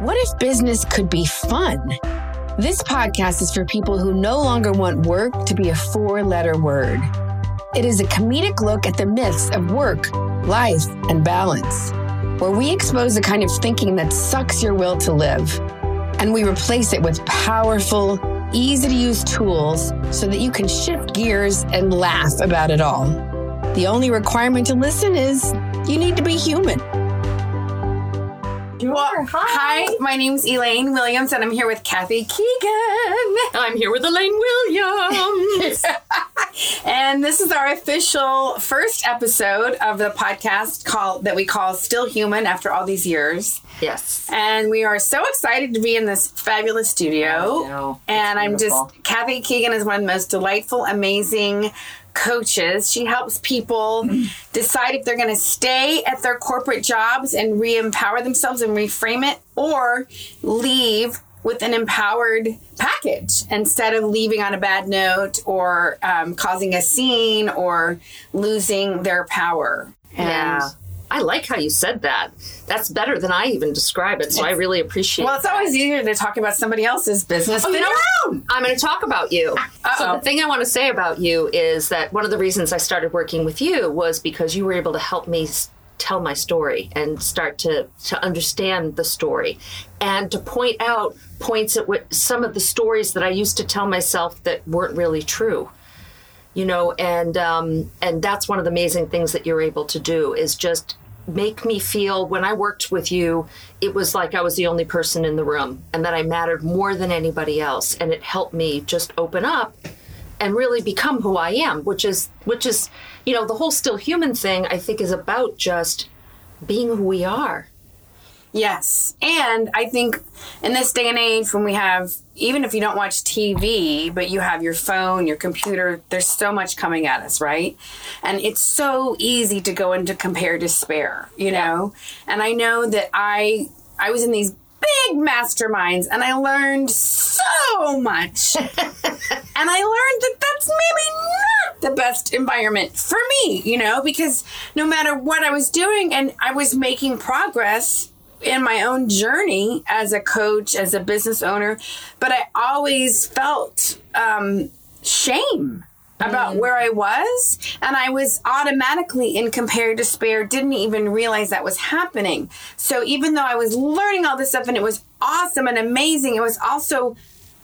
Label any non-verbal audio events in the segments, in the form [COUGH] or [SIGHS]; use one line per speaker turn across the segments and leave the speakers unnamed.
What if business could be fun? This podcast is for people who no longer want work to be a four letter word. It is a comedic look at the myths of work, life, and balance, where we expose the kind of thinking that sucks your will to live. And we replace it with powerful, easy to use tools so that you can shift gears and laugh about it all. The only requirement to listen is you need to be human.
Well, hi. my name's Elaine Williams, and I'm here with Kathy Keegan.
I'm here with Elaine Williams. [LAUGHS]
and this is our official first episode of the podcast called that we call Still Human after all these years.
Yes.
And we are so excited to be in this fabulous studio. And I'm just Kathy Keegan is one of the most delightful, amazing coaches. She helps people decide if they're going to stay at their corporate jobs and re empower themselves and reframe it or leave with an empowered package instead of leaving on a bad note or um, causing a scene or losing their power.
And yeah. I like how you said that. That's better than I even describe it, so I really appreciate.
Well, it's
that.
always easier to talk about somebody else's business oh, than your own.
I'm going to talk about you. Uh-oh. So the thing I want to say about you is that one of the reasons I started working with you was because you were able to help me tell my story and start to to understand the story and to point out points at what some of the stories that I used to tell myself that weren't really true you know and um, and that's one of the amazing things that you're able to do is just make me feel when I worked with you, it was like I was the only person in the room and that I mattered more than anybody else. And it helped me just open up and really become who I am, which is, which is, you know, the whole still human thing, I think is about just being who we are
Yes. And I think in this day and age, when we have, even if you don't watch TV, but you have your phone, your computer, there's so much coming at us, right? And it's so easy to go into compare despair, you know? And I know that I, I was in these big masterminds and I learned so much. [LAUGHS] and I learned that that's maybe not the best environment for me, you know, because no matter what I was doing and I was making progress, in my own journey as a coach, as a business owner, but I always felt um, shame about mm. where I was. And I was automatically in compare despair, didn't even realize that was happening. So even though I was learning all this stuff and it was awesome and amazing, it was also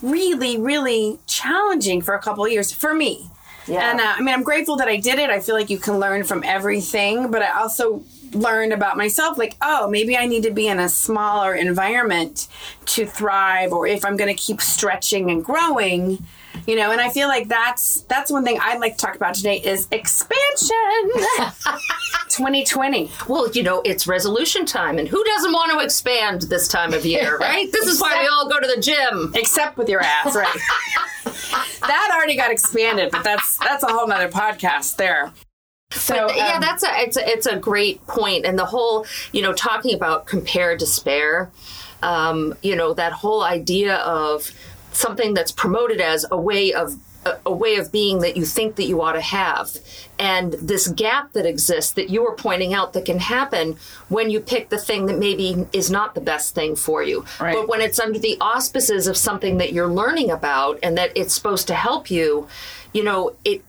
really, really challenging for a couple of years for me. Yeah. And uh, I mean, I'm grateful that I did it. I feel like you can learn from everything, but I also learned about myself like oh maybe i need to be in a smaller environment to thrive or if i'm going to keep stretching and growing you know? And i feel like that's that's one thing i'd like to talk about today is expansion. [LAUGHS] 2020
well you know it's resolution time and who doesn't want to expand this time of year [LAUGHS] right? This is why we all go to the gym.
Except with your ass right. [LAUGHS] That already got expanded but that's that's a whole nother podcast there
so but, yeah, um, that's a it's a it's a great point, and the whole you know talking about compare despair, um, you know that whole idea of something that's promoted as a way of a, a way of being that you think that you ought to have and this gap that exists that you were pointing out that can happen when you pick the thing that maybe is not the best thing for you right. but when it's under the auspices of something that you're learning about and that it's supposed to help you you know it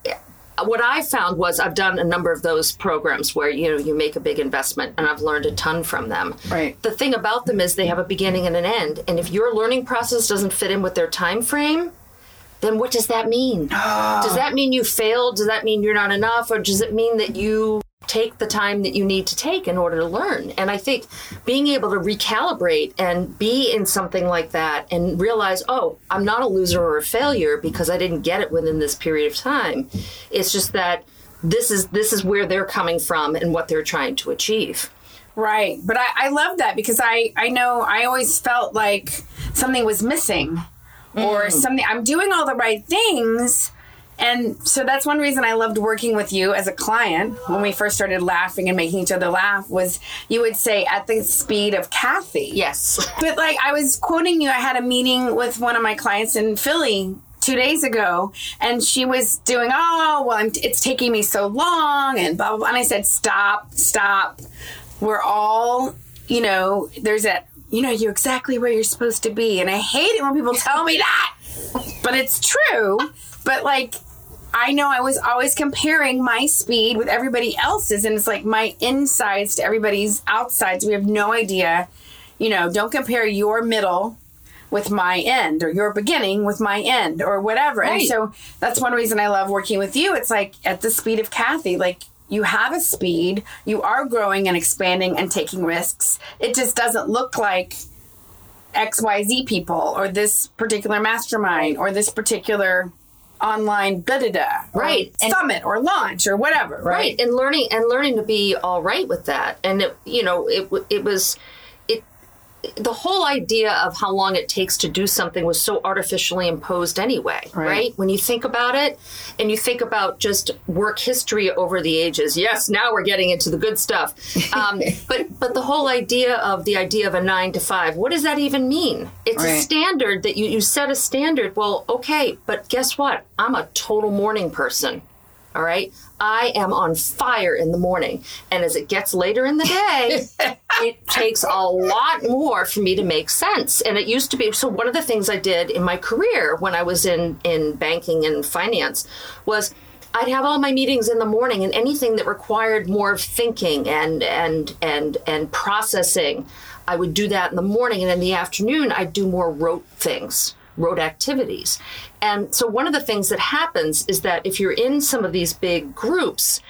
what I found was I've done a number of those programs where you know you make a big investment and I've learned a ton from them.
Right.
The thing about them is they have a beginning and an end, and if your learning process doesn't fit in with their time frame, then what does that mean? [GASPS] does that mean you failed? Does that mean you're not enough, or does it mean that you take the time that you need to take in order to learn. And I think being able to recalibrate and be in something like that and realize, oh, I'm not a loser or a failure because I didn't get it within this period of time. It's just that this is this is where they're coming from and what they're trying to achieve.
Right. But I, I love that because I, I know I always felt like something was missing or mm. something I'm doing all the right things and so that's one reason I loved working with you as a client when we first started laughing and making each other laugh was you would say at the speed of Kathy.
Yes. [LAUGHS]
But like I was quoting you, I had a meeting with one of my clients in Philly two days ago and she was doing, oh, well, I'm, it's taking me so long and blah, blah, blah. And I said, stop, stop. We're all, you know, there's that you know, you're exactly where you're supposed to be. And I hate it when people tell me that, but it's true. But like, I know I was always comparing my speed with everybody else's, and it's like my insides to everybody's outsides. We have no idea. You know, don't compare your middle with my end or your beginning with my end or whatever. Right. And so that's one reason I love working with you. It's like at the speed of Kathy, like you have a speed, you are growing and expanding and taking risks. It just doesn't look like XYZ people or this particular mastermind or this particular online da da da um,
right
summit or launch or whatever right?
right and learning and learning to be all right with that and it, you know it it was the whole idea of how long it takes to do something was so artificially imposed anyway, right. right. When you think about it and you think about just work history over the ages. Yes, now we're getting into the good stuff. [LAUGHS] Um, but but the whole idea of the idea of a nine to five, what does that even mean? It's right. a standard that you, you set a standard. Well, okay, but guess what? I'm a total morning person. All right. I am on fire in the morning. And as it gets later in the day, [LAUGHS] it takes a lot more for me to make sense. And it used to be so one of the things I did in my career when I was in, in banking and finance was I'd have all my meetings in the morning and anything that required more of thinking and and and and processing, I would do that in the morning and in the afternoon I'd do more rote things road activities. And so, one of the things that happens is that if you're in some of these big groups,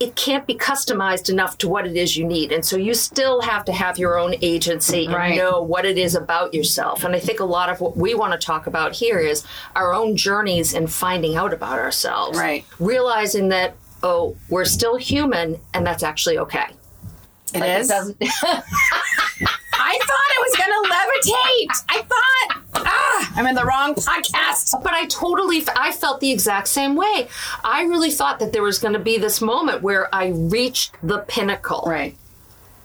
it can't be customized enough to what it is you need. And so you still have to have your own agency and right. know what it is about yourself. And I think a lot of what we want to talk about here is our own journeys and finding out about ourselves.
Right.
Realizing that, oh, we're still human and that's actually okay.
It like is. It [LAUGHS] [LAUGHS] I thought it was going to levitate. I thought, ah, I'm in the wrong podcast.
But I totally, I felt the exact same way. I really thought that there was going to be this moment where I reached the pinnacle.
Right.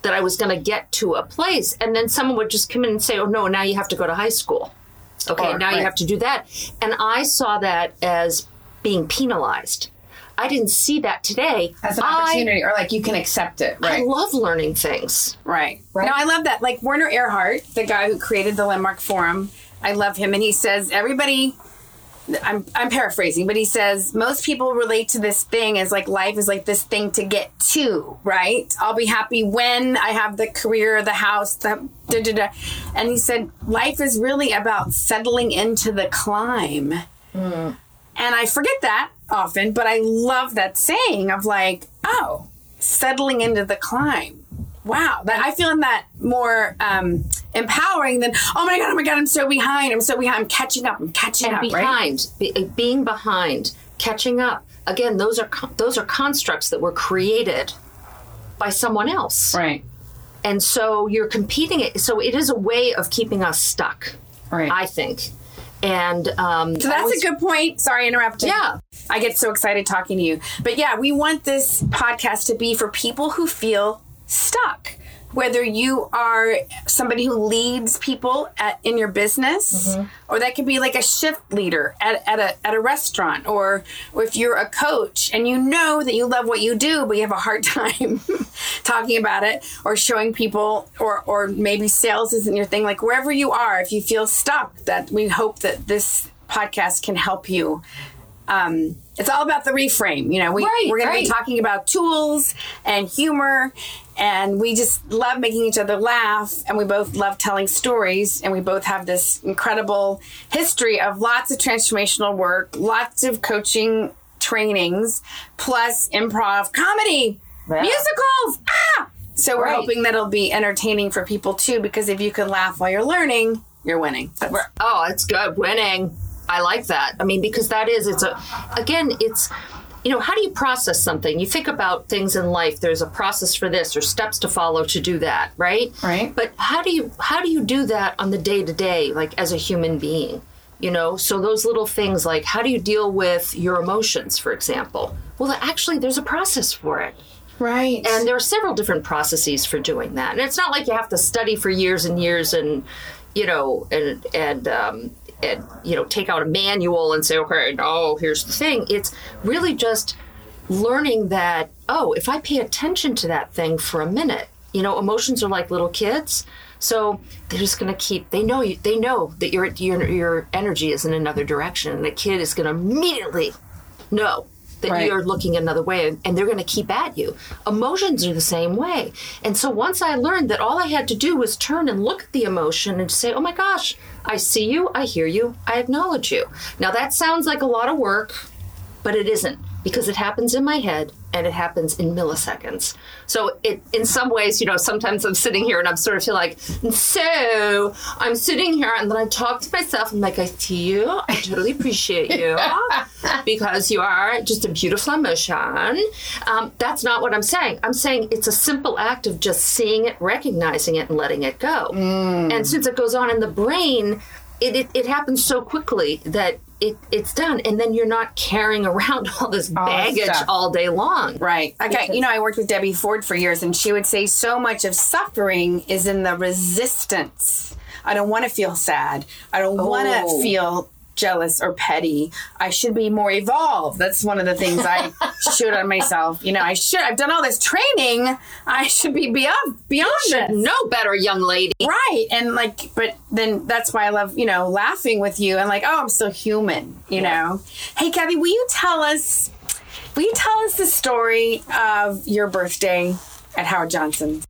That I was going to get to a place. And then someone would just come in and say, oh, no, now you have to go to high school. Okay, or, now right. you have to do that. And I saw that as being penalized. I didn't see that today.
As an opportunity, I, or like you can accept it. Right.
I love learning things.
Right. Right. No, I love that. Like Werner Erhard, the guy who created the Landmark Forum, I love him, and he says everybody. I'm I'm paraphrasing, but he says most people relate to this thing as like life is like this thing to get to, right? I'll be happy when I have the career, the house, the da, da, da. and he said life is really about settling into the climb. Mm. And I forget that often, but I love that saying of like, oh, settling into the climb. Wow, that I feel that more um, empowering than oh my god, oh my god, I'm so behind, I'm so behind, I'm catching up, I'm catching
and
up,
behind,
right?
Be, being behind, catching up. Again, those are those are constructs that were created by someone else,
right?
And so you're competing it. So it is a way of keeping us stuck,
right?
I think. And um,
so that's a good point. Sorry, interrupted.
Yeah,
I get so excited talking to you. But yeah, we want this podcast to be for people who feel stuck. Whether you are somebody who leads people at, in your business, mm-hmm. or that could be like a shift leader at, at, a, at a restaurant, or, or if you're a coach and you know that you love what you do, but you have a hard [LAUGHS] time talking about it or showing people, or, or maybe sales isn't your thing, like wherever you are, if you feel stuck, that we hope that this podcast can help you um, it's all about the reframe. You know, we, right, we're going right. to be talking about tools and humor, and we just love making each other laugh, and we both love telling stories, and we both have this incredible history of lots of transformational work, lots of coaching trainings, plus improv, comedy, yeah. musicals. Ah! So we're right. hoping that it'll be entertaining for people too, because if you can laugh while you're learning, you're winning.
oh, it's good. Winning. I like that. I mean, because that is, it's a, again, it's, you know, how do you process something? You think about things in life. There's a process for this or steps to follow to do that, right?
Right.
But how do you how do you do that on the day to day, like as a human being? You know, so those little things like how do you deal with your emotions, for example? Well, actually, there's a process for it.
Right.
And there are several different processes for doing that. And it's not like you have to study for years and years and, you know, and and um, and you know take out a manual and say okay oh here's the thing it's really just learning that oh if i pay attention to that thing for a minute you know emotions are like little kids So they're just going to keep. They know you. They know that your your your energy is in another direction, and the kid is going to immediately know that
Right.
you're looking another way, and, and they're going to keep at you. Emotions are the same way. And so once I learned that all I had to do was turn and look at the emotion and say, "Oh my gosh, I see you, I hear you, I acknowledge you." Now that sounds like a lot of work, but it isn't because it happens in my head and it happens in milliseconds. So it in some ways, you know, sometimes I'm sitting here and I'm sort of feel like, so I'm sitting here and then I talk to myself and I'm like I see you, I totally appreciate you [LAUGHS] because you are just a beautiful emotion. Um, that's not what I'm saying. I'm saying it's a simple act of just seeing it, recognizing it, and letting it go. And since it goes on in the brain, it, it, it happens so quickly that it, it's done. And then you're not carrying around [LAUGHS] all this baggage
stuff.
all day long.
Right. Okay. You know, I worked with Debbie Ford for years, and she would say so much of suffering is in the resistance. I don't want to feel sad. I don't want
Oh.
to feel jealous or petty. I should be more evolved. That's one of the things I [LAUGHS] should on myself. You know, I should. I've done all this training. I should be beyond beyond this.
No better, young lady.
Right. And like, but then that's why I love, you know, laughing with you and like, oh, I'm still human, you know? Hey, Kathy, will you tell us, will you tell us the story of your birthday at Howard Johnson?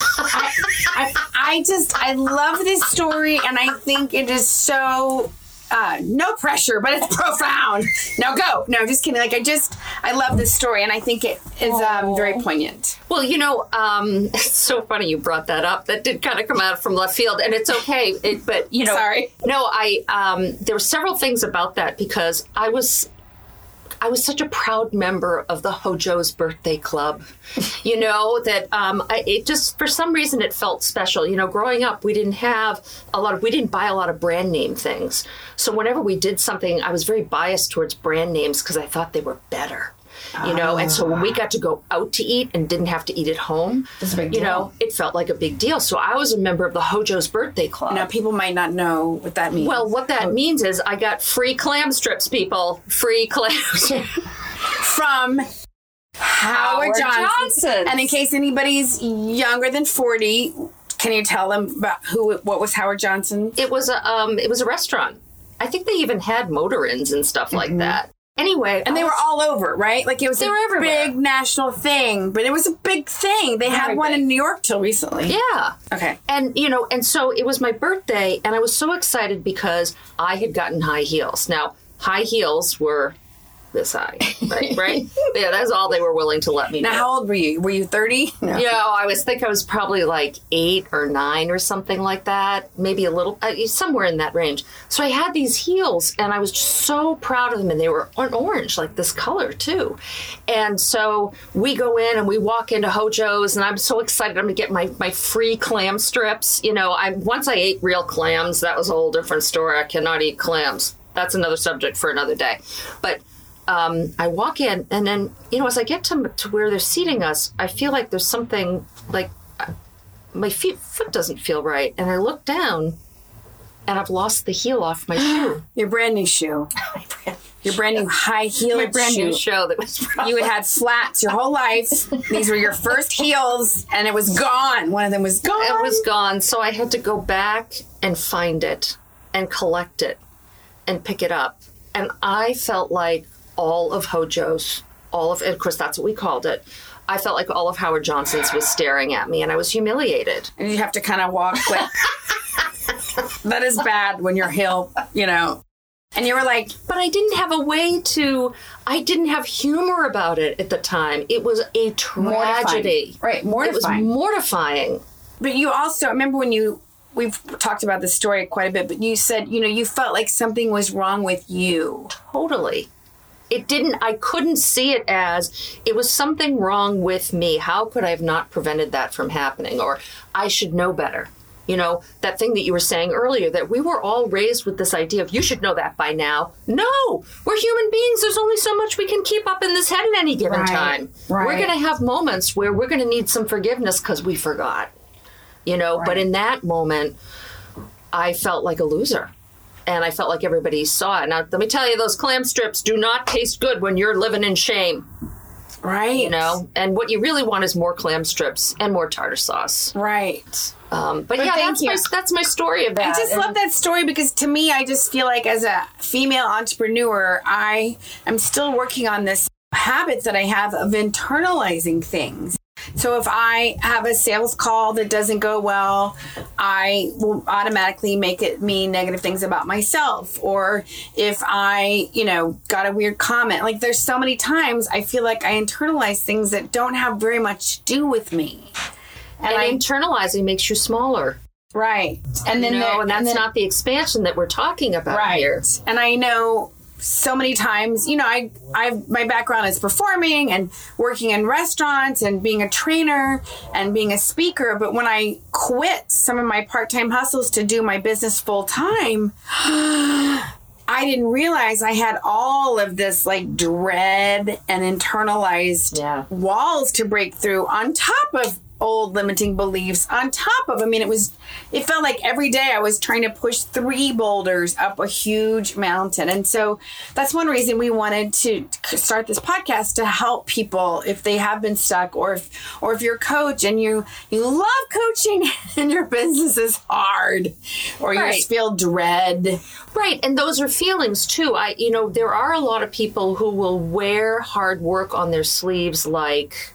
I, I, I just, I love this story and I think it is so, uh, no pressure, but it's [LAUGHS] profound. Now go. No, just kidding. Like, I just, I love this story and I think it is um, very poignant.
Well, you know, um, [LAUGHS] it's so funny you brought that up. That did kind of come out from left field, and it's okay. It, but you know,
Sorry.
No, I um, there were several things about that because I was. I was such a proud member of the Hojo's birthday club. You know that um, I, it just for some reason it felt special. You know, growing up we didn't have a lot of we didn't buy a lot of brand name things. So whenever we did something, I was very biased towards brand names because I thought they were better. You know, and so when we got to go out to eat and didn't have to eat at home,
That's a big
you
deal.
know, it felt like a big deal. So I was a member of the Hojo's birthday club.
Now, people might not know what that means.
Well, what that means is I got free clam strips, people. Free clams. [LAUGHS]
from Howard,
Howard
Johnson. And in case anybody's younger than 40, can you tell them about who what was Howard Johnson?
it was a um, it was a restaurant. I think they even had motor inns and stuff like that. Anyway,
And they were oh, all over, right? Like it was
They
a
were everywhere.
big national thing, but it was a big thing. They had
Very
one
big.
in New York till recently.
yeah.
Okay.
And you know, and so it was my birthday, and I was so excited because I had gotten high heels. Now, high heels were this high, right? [LAUGHS] right? yeah, that's all they were willing to let me
Now,
know.
how old were you? Were you 30? No.
Yeah, I was think I was probably like eight or nine or something like that, maybe a little uh, somewhere in that range. So I had these heels, and I was just so proud of them, and they were orange, like this color too. And so we go in and we walk into Hojo's, and I'm so excited. I'm gonna get my my free clam strips. You know, I once I ate real clams, that was a whole different story. I cannot eat clams. That's another subject for another day. But um, I walk in, and then you know, as I get to to where they're seating us, I feel like there's something like uh, my feet foot doesn't feel right, and I look down, and I've lost the heel off my [GASPS] shoe.
Your brand new shoe. [LAUGHS] Your brand new high heel
my brand
shoe.
new show that was
You had had flats your whole life. These were your first heels, and it was gone. One of them was gone.
it was gone, so I had to go back and find it and collect it and pick it up, and I felt like all of Hojo's, all of, of course that's what we called it. I felt like all of Howard Johnson's was staring at me, and I was humiliated.
and you have to kind of walk like [LAUGHS] that is bad when you're heel, you know. And you were like,
but I didn't have a way to. I didn't have humor about it at the time. It was a tragedy.
Mortifying. Right, mortifying.
It was
mortifying.
mortifying.
but you also I remember when you we've talked about this story quite a bit, but you said you know you felt like something was wrong with you.
Totally. It didn't. I couldn't see it as it was something wrong with me. How could I have not prevented that from happening? Or I should know better. You know that thing that you were saying earlier that we were all raised with this idea of you should know that by now. No, we're human beings. There's only so much we can keep up in this head at any given
Right,
time.
right.
We're going to have moments where we're going to need some forgiveness because we forgot. You know, but in that moment, I felt like a loser. And I felt like everybody saw it. Now, let me tell you, those clam strips do not taste good when you're living in shame.
Right.
You know, and what you really want is more clam strips and more tartar sauce.
Right.
Um, but,
But
yeah, that's
you.
my that's my story of that.
I just
And-
love that story because to me, I just feel like as a female entrepreneur, I am still working on this habit that I have of internalizing things. So if I have a sales call that doesn't go well, I will automatically make it mean negative things about myself. Or if I, you know, got a weird comment, like there's so many times I feel like I internalize things that don't have very much to do with me.
and
I-
internalizing makes you smaller.
Right. And then
you know,
there-
and that's
then-
not the expansion that we're talking about
right
here.
and i know so many times you know i i my background is performing and working in restaurants and being a trainer and being a speaker but when i quit some of my part-time hustles to do my business full time [GASPS] I didn't realize I had all of this like dread and internalized
Yeah.
walls to break through on top of old limiting beliefs on top of i mean it was it felt like every day i was trying to push three boulders up a huge mountain and so that's one reason we wanted to start this podcast to help people if they have been stuck or if or if you're a coach and you you love coaching [LAUGHS] and your business is hard or you
Right.
just feel dread
Right, and those are feelings too. I, you know, there are a lot of people who will wear hard work on their sleeves, like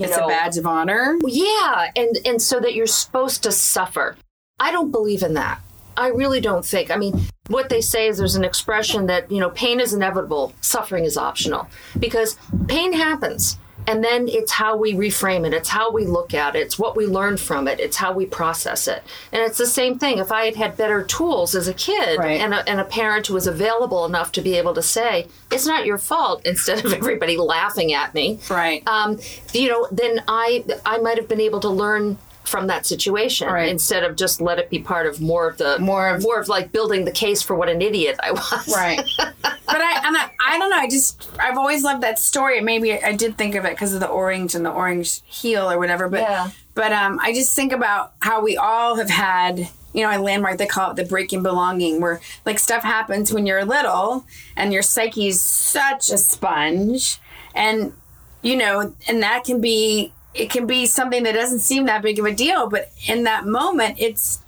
you
it's
know,
a badge of honor
Yeah, and and so that you're supposed to suffer. I don't believe in that. I really don't think. I mean, what they say is there's an expression that, you know, pain is inevitable, suffering is optional. Because pain happens. And then it's how we reframe it. It's how we look at it. It's what we learn from it. It's how we process it. And it's the same thing. If I had had better tools as a kid
Right.
and, a, and a parent who was available enough to be able to say, it's not your fault, [LAUGHS] instead of everybody laughing at me,
right
um, you know, then I I might have been able to learn from that situation
Right.
instead of just let it be part of more of the
More of-
more of like building the case for what an idiot I was.
right [LAUGHS] but i and I, I don't know i just i've always loved that story maybe i, I did think of it because of the orange and the orange heel or whatever but
Yeah.
but um i just think about how we all have had you know, a landmark they call it the breaking belonging, where like stuff happens when you're little and your psyche's such a sponge, and you know, and that can be it can be something that doesn't seem that big of a deal, but in that moment, it's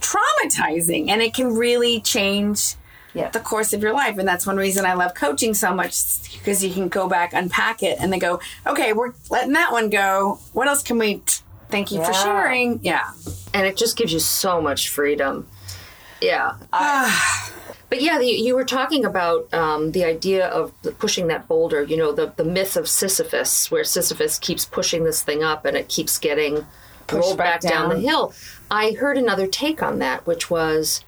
traumatizing, and it can really change
Yeah.
the course of your life. And that's one reason I love coaching so much because you can go back, unpack it, and then go, okay, we're letting that one go. What else can we? Thank you for sharing. Yeah.
and it just gives you so much freedom. Yeah. [SIGHS] I- but yeah, you, you were talking about um, the idea of pushing that boulder. You know, the the myth of Sisyphus, where Sisyphus keeps pushing this thing up and it keeps getting rolled
back
back, down.
down.
the hill. I heard another take on that, which was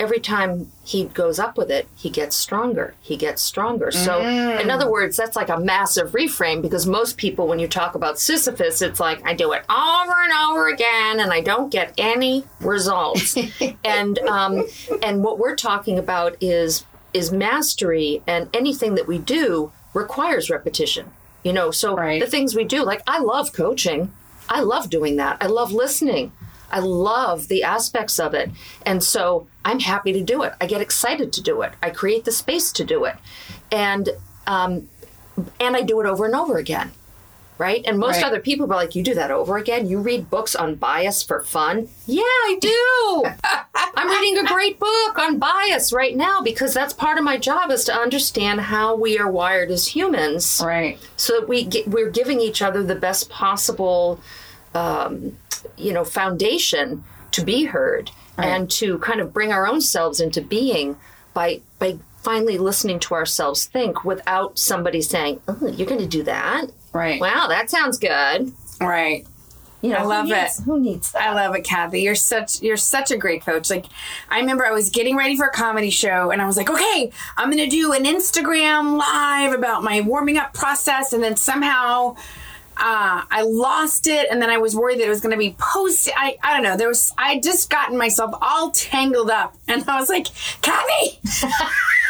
every time he goes up with it, he gets stronger. He gets stronger. So, in other words, that's like a massive reframe because most people, when you talk about Sisyphus, it's like I do it over and over again and I don't get any results. [LAUGHS] and um, and what we're talking about is is mastery, and anything that we do requires repetition. You know, so
Right.
the things we do, like I love coaching. I love doing that. I love listening. I love the aspects of it. And so I'm happy to do it. I get excited to do it. I create the space to do it. And um, and I do it over and over again. Right? And most
Right.
other people are like, You do that over again? You read books on bias for fun? Yeah, I do. [LAUGHS] I'm reading a great book on bias right now because that's part of my job is to understand how we are wired as humans
Right.
so that we get, we're giving each other the best possible um, you know foundation to be heard and to kind of bring our own selves into being by by finally listening to ourselves think without somebody saying oh you're going to do that
Right.
wow that sounds good
Right.
you know
I
who
love
needs-
it.
who needs that
I love it, Kathy. You're such you're such a great coach. Like I remember I was getting ready for a comedy show and I was like, okay, I'm gonna do an Instagram live about my warming up process, and then somehow uh, I lost it, and then I was worried that it was gonna be posted. I I don't know. There was I had just gotten myself all tangled up, and I was like, Kathy, [LAUGHS]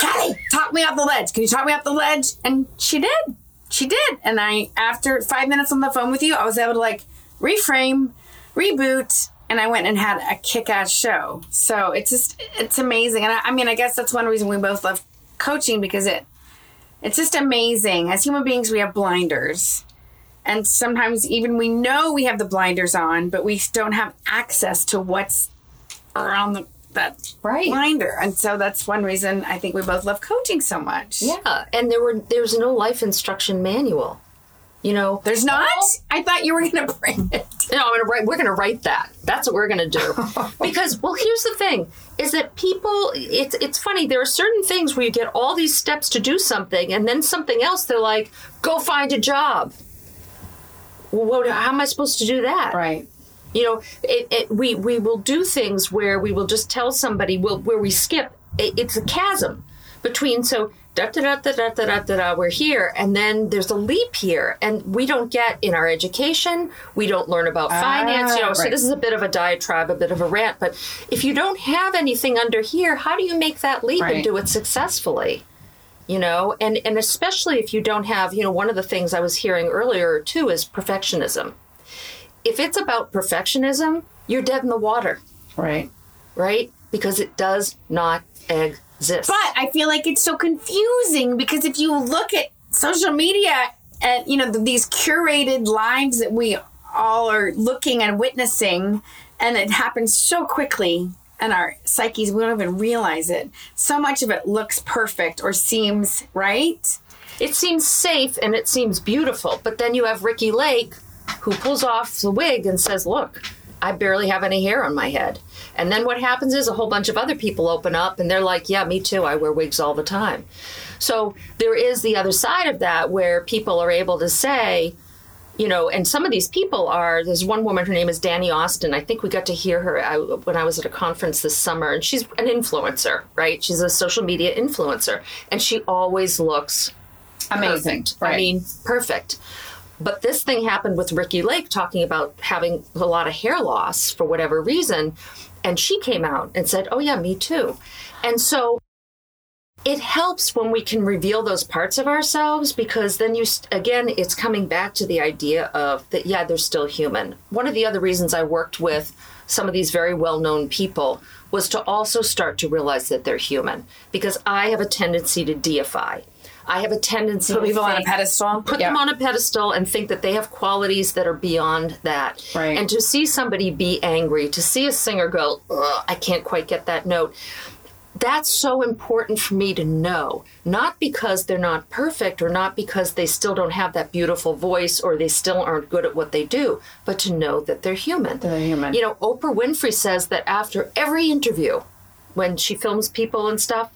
Kathy, talk me off the ledge. Can you talk me off the ledge? And she did. She did. And I, after five minutes on the phone with you, I was able to like reframe, reboot, and I went and had a kick ass show. So it's just, it's amazing. And I, I mean, I guess that's one reason we both love coaching because it, It's just amazing. As human beings, we have blinders. And sometimes even we know we have the blinders on, but we don't have access to what's around the, that
Right.
blinder. And so that's one reason I think we both love coaching so much.
Yeah, uh, and there were there's no life instruction manual. You know,
There's not? I thought you were going [LAUGHS] to bring it.
No, I'm gonna write. We're gonna write that. That's what we're gonna do. [LAUGHS] because, well, here's the thing: is that people. It's it's funny. There are certain things where you get all these steps to do something, and then something else. They're like, go find a job. Well, what, how am I supposed to do that?
Right.
You know, it, it, we we will do things where we will just tell somebody will where we skip. It, it's a chasm between so da da da da da da da da da. We're here, and then there's a leap here, and we don't get in our education. We don't learn about ah, finance. You know, so this is a bit of a diatribe, a bit of a rant. But if you don't have anything under here, how do you make that leap and do it successfully? You know? And and especially if you don't have you know one of the things i was hearing earlier too is perfectionism. If it's about perfectionism you're dead in the water.
Right.
right? Because it does not exist.
But I feel like it's so confusing because if you look at social media and you know these curated lives that we all are looking and witnessing, and it happens so quickly, and our psyches we don't even realize it. So much of it looks perfect or seems right.
it seems safe and it seems beautiful but then you have Ricki Lake who pulls off the wig and says look i barely have any hair on my head and then what happens is a whole bunch of other people open up and they're like yeah me too i wear wigs all the time so there is the other side of that where people are able to say you know, and some of these people are. There's one woman. Her name is Dani Austin. I think we got to hear her I, when I was at a conference this summer, and she's an influencer, right? She's a social media influencer, and she always looks perfect. I mean, perfect. But this thing happened with Ricki Lake talking about having a lot of hair loss for whatever reason. And she came out and said, Oh, yeah, me too. And so it helps when we can reveal those parts of ourselves because then you, st- again, it's coming back to the idea of that, yeah, they're still human. One of the other reasons I worked with some of these very well known people was to also start to realize that they're human because I have a tendency to deify. I have a tendency
Put
to
people on a pedestal.
put
Yeah.
them on a pedestal and think that they have qualities that are beyond that.
Right.
And to see somebody be angry, to see a singer go, Ugh, I can't quite get that note. That's so important for me to know. Not because they're not perfect or not because they still don't have that beautiful voice or they still aren't good at what they do, but to know that they're human.
They're human.
You know, Oprah Winfrey says that after every interview, when she films people and stuff,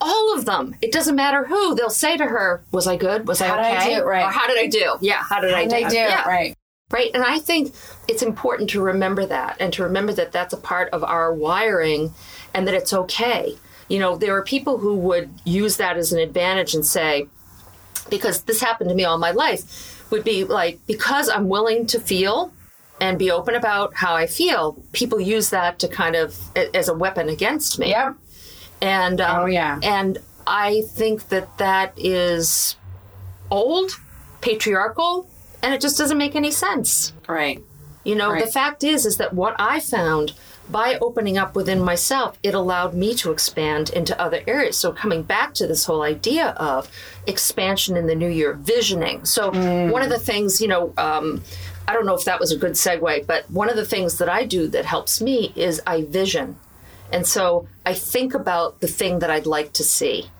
all of them, it doesn't matter who, they'll say to her, Was I good? Was
How
I
did I
okay?
do? Right.
Or how did I do? Yeah, how did I do?
They do
Yeah.
right.
Right. And I think it's important to remember that and to remember that that's a part of our wiring and that it's okay. You know, there are people who would use that as an advantage and say, because this happened to me all my life, would be like, because I'm willing to feel and be open about how I feel, people use that to kind of as a weapon against me.
Yep.
And um,
Oh, yeah.
and I think that that is old, patriarchal, and it just doesn't make any sense.
Right.
You know,
Right.
the fact is is that what I found by opening up within myself, it allowed me to expand into other areas. So coming back to this whole idea of expansion in the new year, visioning. So one of the things, you know, um, I don't know if that was a good segue, but one of the things that I do that helps me is I vision. And so I think about the thing that I'd like to see.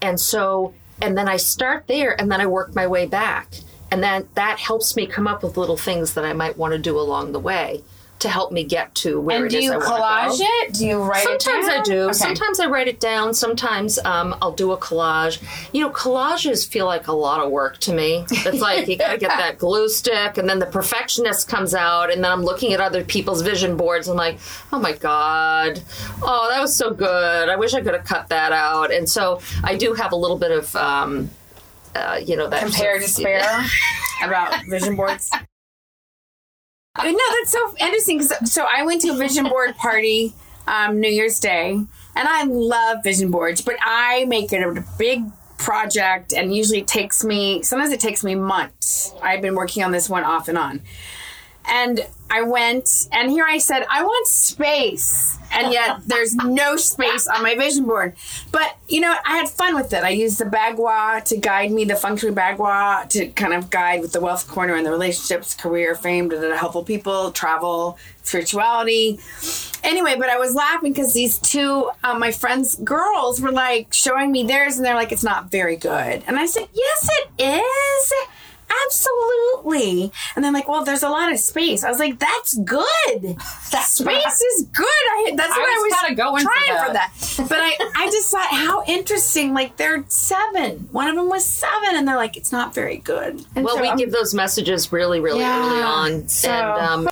And so, and then I start there and then I work my way back. And then that helps me come up with little things that I might want to do along the way to help me get to where
And
it
do
is
you
I wanna
collage
go.
it? Do you write it
Sometimes I do.
Okay.
Sometimes I write it down. Sometimes um, I'll do a collage. You know, collages feel like a lot of work to me. It's like you got to get that [LAUGHS] glue stick, and then the perfectionist comes out, and then I'm looking at other people's vision boards. and like, oh my god, oh that was so good. I wish I could have cut that out. And so I do have a little bit of. Um, uh, you know that
compare despair [LAUGHS] about vision boards. Uh, no, that's so interesting. 'cause- so I went to a vision board party um, New Year's Day, and I love vision boards, but I make it a big project, and usually it takes me. Sometimes it takes me months. I've been working on this one off and on. and I went, and here I said, I want space. And yet [LAUGHS] there's no space on my vision board. But, you know, I had fun with it. I used the Bagua to guide me, the feng shui Bagua to kind of guide with the wealth corner and the relationships, career, fame, to the helpful people, travel, spirituality. Anyway, but I was laughing because these two, uh, my friends' girls, were like showing me theirs, and they're like, it's not very good. And I said, yes, it is. Absolutely. And then like, well, there's a lot of space. I was like, that's good. [LAUGHS] That space is good. I that's what I
was
was,
kinda going for
trying
that.
for that. But I, I [LAUGHS] just thought how interesting. Like they're seven. One of them was seven, and they're like, it's not very good. And
Well,
so
we
I'm-
give those messages really, really
Yeah.
early on,
So-
and um,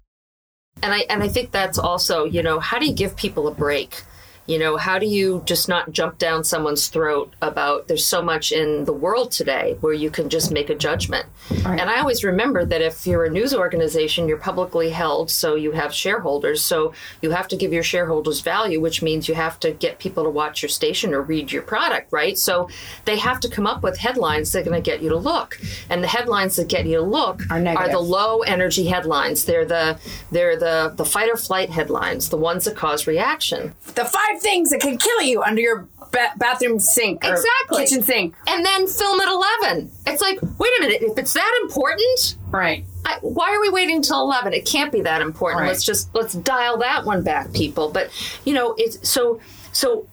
and I and I think that's also you know how do you give people a break? You know, how do you just not jump down someone's throat about there's so much in the world today where you can just make a judgment. And I always remember that if you're a news organization, you're publicly held, so you have shareholders, so you have to give your shareholders value, which means you have to get people to watch your station or read your product, right? So they have to come up with headlines that are going to get you to look. And the headlines that get you to look
Are negative.
the low energy headlines. They're the they're the the fight or flight headlines, the ones that cause reaction.
the five things that can kill you under your ba- bathroom sink or
Exactly.
kitchen sink.
And then film at 11. It's like, wait a minute, if it's that important,
Right.
I, why are we waiting till 11? It can't be that important.
Right.
Let's just let's dial that one back, people. But, you know, it's so so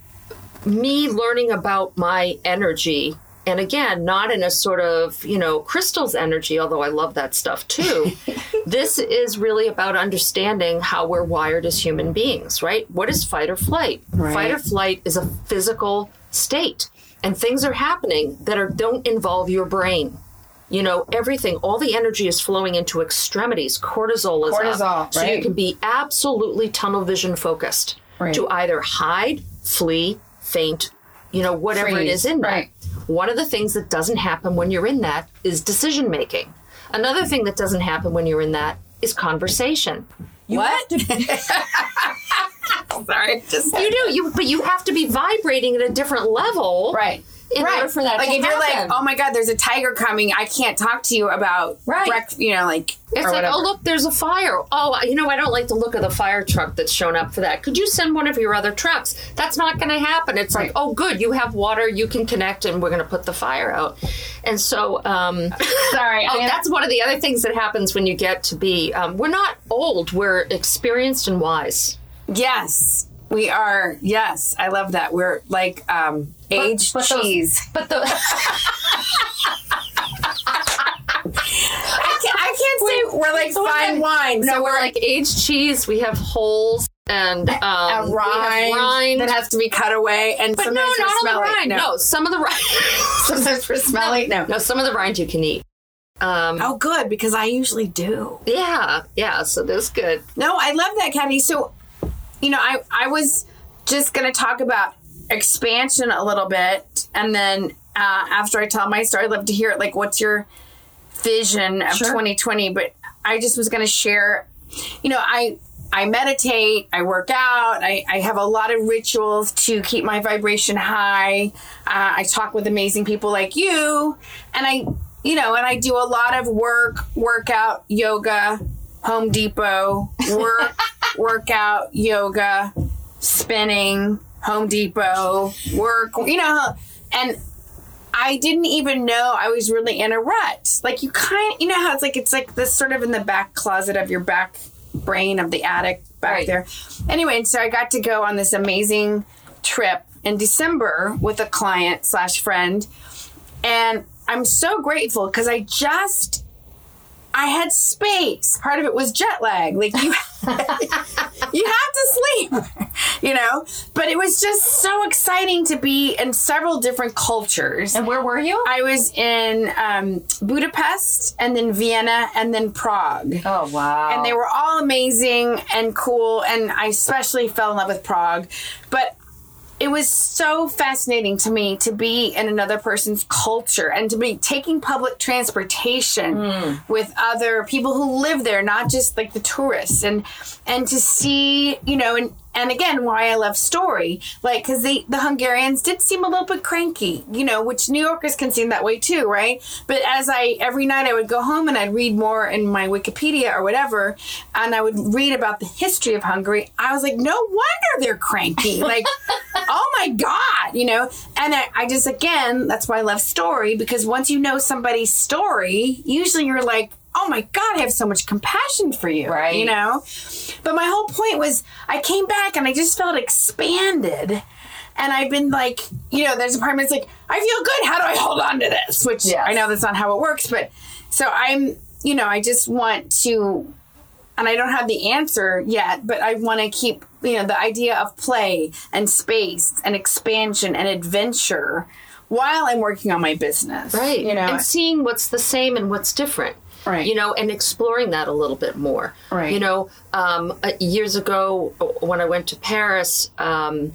me learning about my energy and again, not in a sort of, you know, crystal's energy, although I love that stuff too. [LAUGHS] this is really about understanding how we're wired as human beings, right? What is fight or flight?
Right.
Fight or flight is a physical state. And things are happening that are don't involve your brain. You know, everything, all the energy is flowing into extremities. Cortisol is
Cortisol,
up. So you can be absolutely tunnel vision focused
Right.
to either hide, flee, faint, you know, whatever it
Freeze,
is in that. One of the things that doesn't happen when you're in that is decision making. Another thing that doesn't happen when you're in that is conversation.
what? [LAUGHS] [LAUGHS] Sorry. Just
You do, you but you have to be vibrating at a different level.
Right.
In
right.
order for that
like if you're like, oh my god, there's a tiger coming, I can't talk to you about
Right.
you know, like
It's like,
whatever.
oh look, there's a fire. Oh, you know, I don't like the look of the fire truck that's shown up for that. Could you send one of your other trucks? That's not going to happen. It's
Right.
like, oh, good, you have water, you can connect, and we're going to put the fire out. And so, um, [LAUGHS]
Sorry.
oh, that's one of the other things that happens when you get to be. Um, we're not old. We're experienced and wise.
yes. We are. Yes. I love that. We're like um age
but those-
cheese.
But the
I can't, I can't say we're like fine wine.
no,
so
we're like aged cheese. We have holes and [LAUGHS] um,
a rind,
rind.
that has to be cut away, and
but no,
sometimes we're
not all the rind. No. some of the rind. [LAUGHS]
sometimes we're smelly. No.
No, some of the rind you can eat. Um,
Oh, good because I usually do.
Yeah, yeah. So that's good.
No, I love that, Kathy. So, you know, I I was just going to talk about expansion a little bit, and then uh, after I tell my story, I'd love to hear it. Like, what's your vision of 2020? But I just was going to share. You know, I I meditate, I work out, I, I have a lot of rituals to keep my vibration high. Uh, I talk with amazing people like you, and I, you know, and I do a lot of work, workout, yoga, Home Depot, work, [LAUGHS] workout, yoga, spinning, Home Depot, work, you know, and I didn't even know I was really in a rut. Like you kind of, you know how it's like it's like this sort of in the back closet of your back brain of the attic back
Right.
there. Anyway, and so I got to go on this amazing trip in December with a client slash friend, and I'm so grateful because I just I had space. Part of it was jet lag. Like you, [LAUGHS] you have to sleep, you know. But it was just so exciting to be in several different cultures.
And where were you?
I was in um, Budapest and then Vienna and then Prague.
oh wow.
And they were all amazing and cool. And I especially fell in love with Prague. But it was so fascinating to me to be in another person's culture and to be taking public transportation mm. with other people who live there, not just like the tourists, and and to see, you know, and and again why i love story. Like because the the hungarians did seem a little bit cranky you know which new yorkers can seem that way too right? But as i every night i would go home and i'd read more in my wikipedia or whatever and i would read about the history of hungary i was like no wonder they're cranky. [LAUGHS] Like oh my god you know? And I, I just again that's why i love story because once you know somebody's story usually you're like oh my God, I have so much compassion for you.
Right.
You know? But my whole point was I came back and I just felt expanded. And I've been like, you know, there's a part that's like, I feel good. How do I hold on to this? Which yes. I know that's not how it works. But so I'm, you know, I just want to, and I don't have the answer yet, but I want to keep, you know, the idea of play and space and expansion and adventure while I'm working on my business.
Right.
You know,
and seeing what's the same and what's different
right.
you know and exploring that a little bit more.
Right.
You know um, uh, years ago when i went to paris um,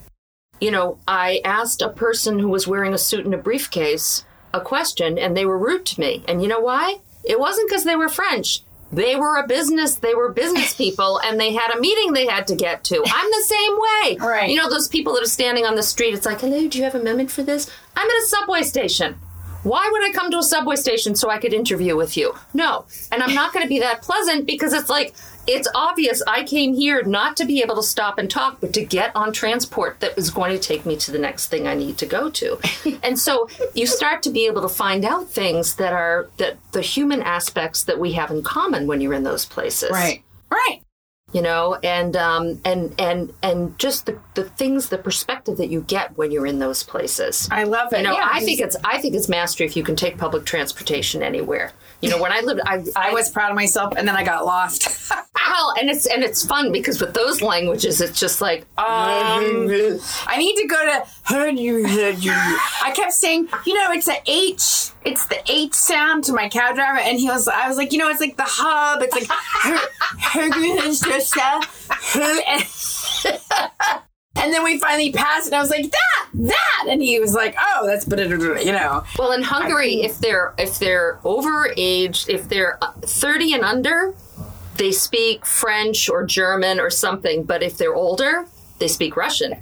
you know i asked a person who was wearing a suit and a briefcase a question and they were rude to me. And you know why? It wasn't because they were french. They were a business they were business [LAUGHS] people and they had a meeting they had to get to. I'm the same way.
Right.
You know those people that are standing on the street it's like hello do you have a moment for this? I'm at a subway station why would I come to a subway station so I could interview with you? No. And I'm not going to be that pleasant because it's like, it's obvious I came here not to be able to stop and talk, but to get on transport that was going to take me to the next thing I need to go to. [LAUGHS] and so you start to be able to find out things that are that the human aspects that we have in common when you're in those places.
Right. Right
you know? And um and and and just the the things the perspective that you get when you're in those places.
I love it.
you know yeah, i think it's i think it's mastery if you can take public transportation anywhere you know when i lived i
i, was proud of myself and then i got lost. [LAUGHS]
Well and it's and it's fun because with those languages it's just like um
i need to go to i kept saying you know it's a h it's the H sound to my cab driver, and he was, I was like, you know, it's like the hub. It's like [LAUGHS] and then we finally passed, and I was like, that, that, and he was like, oh, that's, you know.
Well, in Hungary, if they're if they're over age, if they're uh, thirty and under, they speak French or German or something. But if they're older, they speak Russian.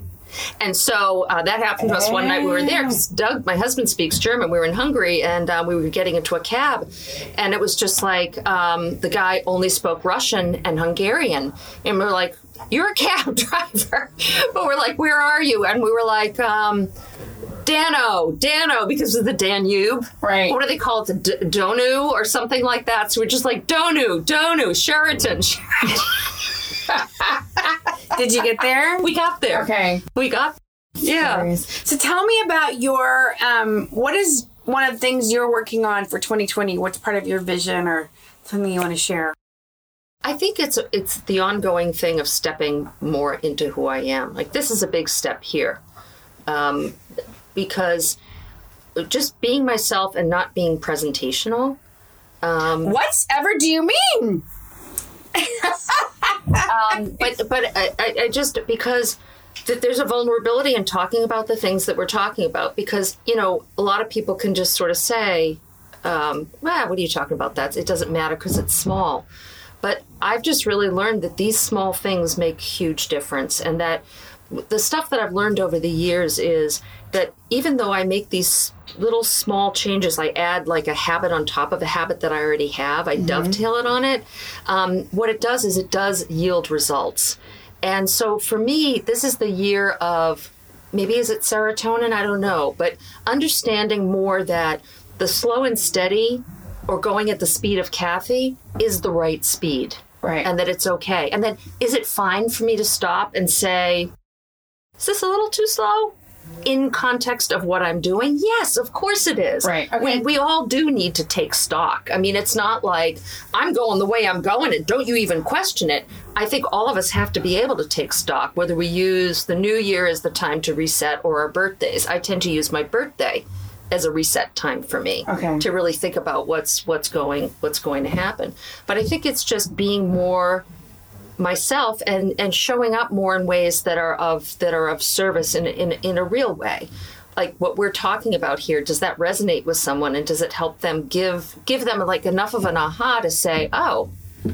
And so uh, that happened to us one night we were there because Doug, my husband, speaks German. We were in Hungary and uh, we were getting into a cab, and it was just like um, the guy only spoke Russian and Hungarian, and we are like, "You're a cab [LAUGHS] driver," but we're like, "Where are you?" And we were like. Um, Dano, Dano, because of the Danube.
Right.
What do they call it? The D- Donu or something like that. So we're just like, Donu, Donu, Sheraton. Sheraton. [LAUGHS] [LAUGHS]
Did you get there?
We got there.
Okay.
We got
Yeah. So tell me about your um what is one of the things you're working on for 2020? What's part of your vision or something you want to share?
I think it's it's the ongoing thing of stepping more into who I am. Like this is a big step here, um, because just being myself and not being presentational.
Um, Whatever do you mean? [LAUGHS]
um, [LAUGHS] but but I, I just because that there's a vulnerability in talking about the things that we're talking about because you know a lot of people can just sort of say, um, "Well, what are you talking about? That it doesn't matter because it's small." But I've just really learned that these small things make huge difference, and that the stuff that I've learned over the years is that even though I make these little small changes, I add like a habit on top of a habit that I already have, I mm-hmm. dovetail it on it. Um, what it does is it does yield results. And so for me, this is the year of maybe is it serotonin? I don't know, but understanding more that the slow and steady or going at the speed of Kathy is the right speed.
Right.
And that it's okay. And then is it fine for me to stop and say, is this a little too slow? In context of what I'm doing, yes, of course it is.
Right. Okay.
We, we all do need to take stock. I mean, it's not like I'm going the way I'm going and don't you even question it. I think all of us have to be able to take stock, whether we use the new year as the time to reset or our birthdays. I tend to use my birthday as a reset time for me
okay.
to really think about what's what's going what's going to happen. But I think it's just being more myself and and showing up more in ways that are of that are of service in in in a real way. Like what we're talking about here does that resonate with someone and does it help them give give them like enough of an aha to say oh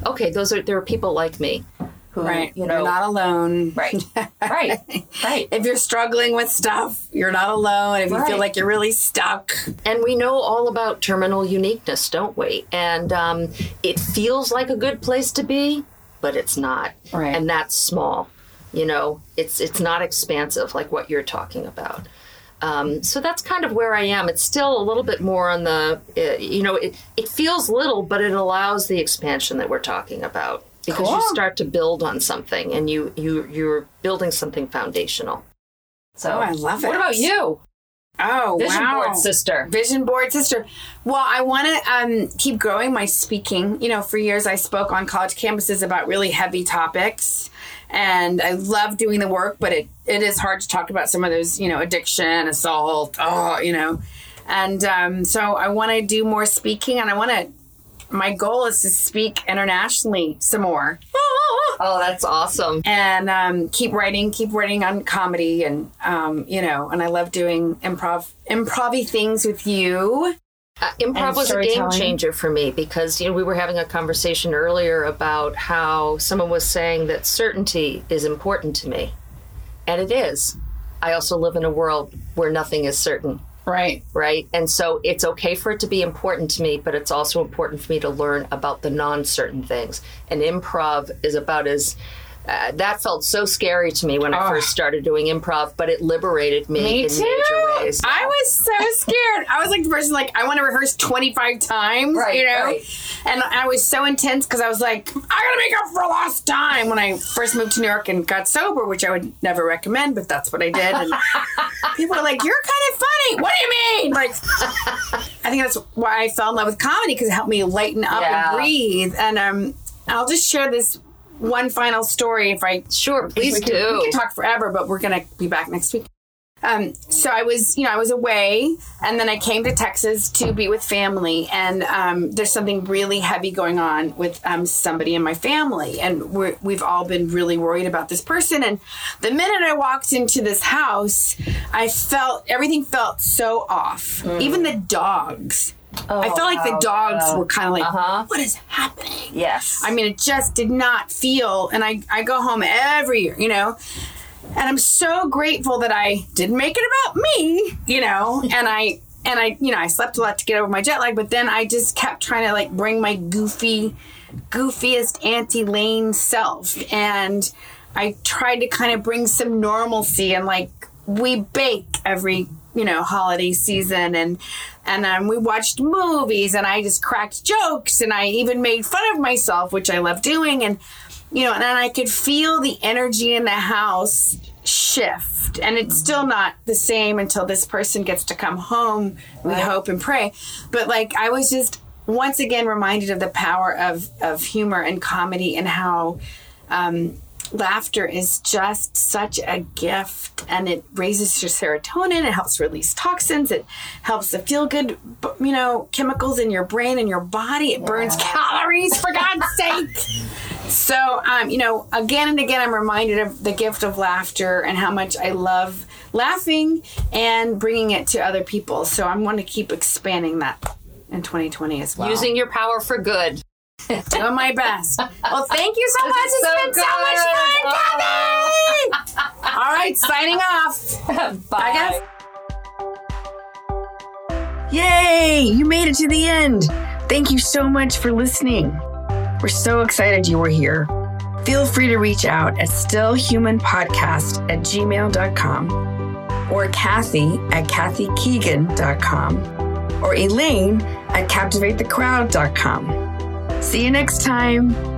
okay those are there are people like me
who right. you know you're not alone.
Right. Right. [LAUGHS] Right.
If you're struggling with stuff you're not alone. If you right. feel like you're really stuck.
And we know all about terminal uniqueness don't we? And um, it feels like a good place to be but it's not.
Right.
And that's small. You know, it's it's not expansive like what you're talking about. Um, so that's kind of where I am. It's still a little bit more on the, uh, you know, it, it feels little, but it allows the expansion that we're talking about because cool. you start to build on something and you you you're building something foundational.
So oh, I love it.
What about you?
Oh,
Vision
wow.
board sister.
Vision board sister. Well, I want to um, keep growing my speaking. You know, for years I spoke on college campuses about really heavy topics, and I love doing the work, but it, it is hard to talk about some of those, you know, addiction, assault, oh, you know. And um, so I want to do more speaking, and I want to my goal is to speak internationally some more. [LAUGHS]
Oh, that's awesome.
And um, keep writing, keep writing on comedy, and um, you know, and I love doing improv, improv things with you.
Uh, improv was a game changer for me because you know we were having a conversation earlier about how someone was saying that certainty is important to me, and it is. I also live in a world where nothing is certain.
Right.
Right. And so it's okay for it to be important to me, but it's also important for me to learn about the non certain things. And improv is about as uh, that felt so scary to me when oh. I first started doing improv, but it liberated me,
me
in
too.
major ways.
I was so scared. I was like the person like I want to rehearse twenty five times, right, you know, right. and I was so intense because I was like I gotta make up for lost time when I first moved to New York and got sober, which I would never recommend, but that's what I did. And [LAUGHS] people are like, "You're kind of funny." What do you mean? Like, I think that's why I fell in love with comedy because it helped me lighten up yeah. and breathe. And um, I'll just share this one final story if I
sure please
we
can,
do. We can talk forever, but we're gonna be back next week. Um, so I was, you know, I was away, and then I came to Texas to be with family. And um, there's something really heavy going on with um, somebody in my family, and we have all been really worried about this person. And the minute I walked into this house, I felt everything felt so off. Mm. Even the dogs Oh, I felt like the dogs uh, were kind of like, uh-huh. what is happening?
Yes.
I mean, it just did not feel, and I, I go home every year, you know, and I'm so grateful that I didn't make it about me, you know, [LAUGHS] and I, and I, you know, I slept a lot to get over my jet lag, but then I just kept trying to like bring my goofy, goofiest Auntie Lane self. And I tried to kind of bring some normalcy and like, we bake every you know holiday season and and um, we watched movies and i just cracked jokes and i even made fun of myself which i love doing and you know and i could feel the energy in the house shift and it's still not the same until this person gets to come home we right. hope and pray but like i was just once again reminded of the power of of humor and comedy and how um, laughter is just such a gift and it raises your serotonin it helps release toxins it helps the feel good you know chemicals in your brain and your body it burns yeah. calories for god's [LAUGHS] sake! So um, you know again and again i'm reminded of the gift of laughter and how much i love laughing and bringing it to other people. So i want to keep expanding that in 2020 as well.
Using your power for good
Doing my best. Well, thank you so much. It's so been good. so much fun, oh. All right, signing off. [LAUGHS]
Bye.
Bye Yay! You made it to the end. Thank you so much for listening. We're so excited you were here. Feel free to reach out at stillhumanpodcast at gmail.com or Kathy at kathykeegan.com or Elaine at captivatethecrowd.com. See you next time.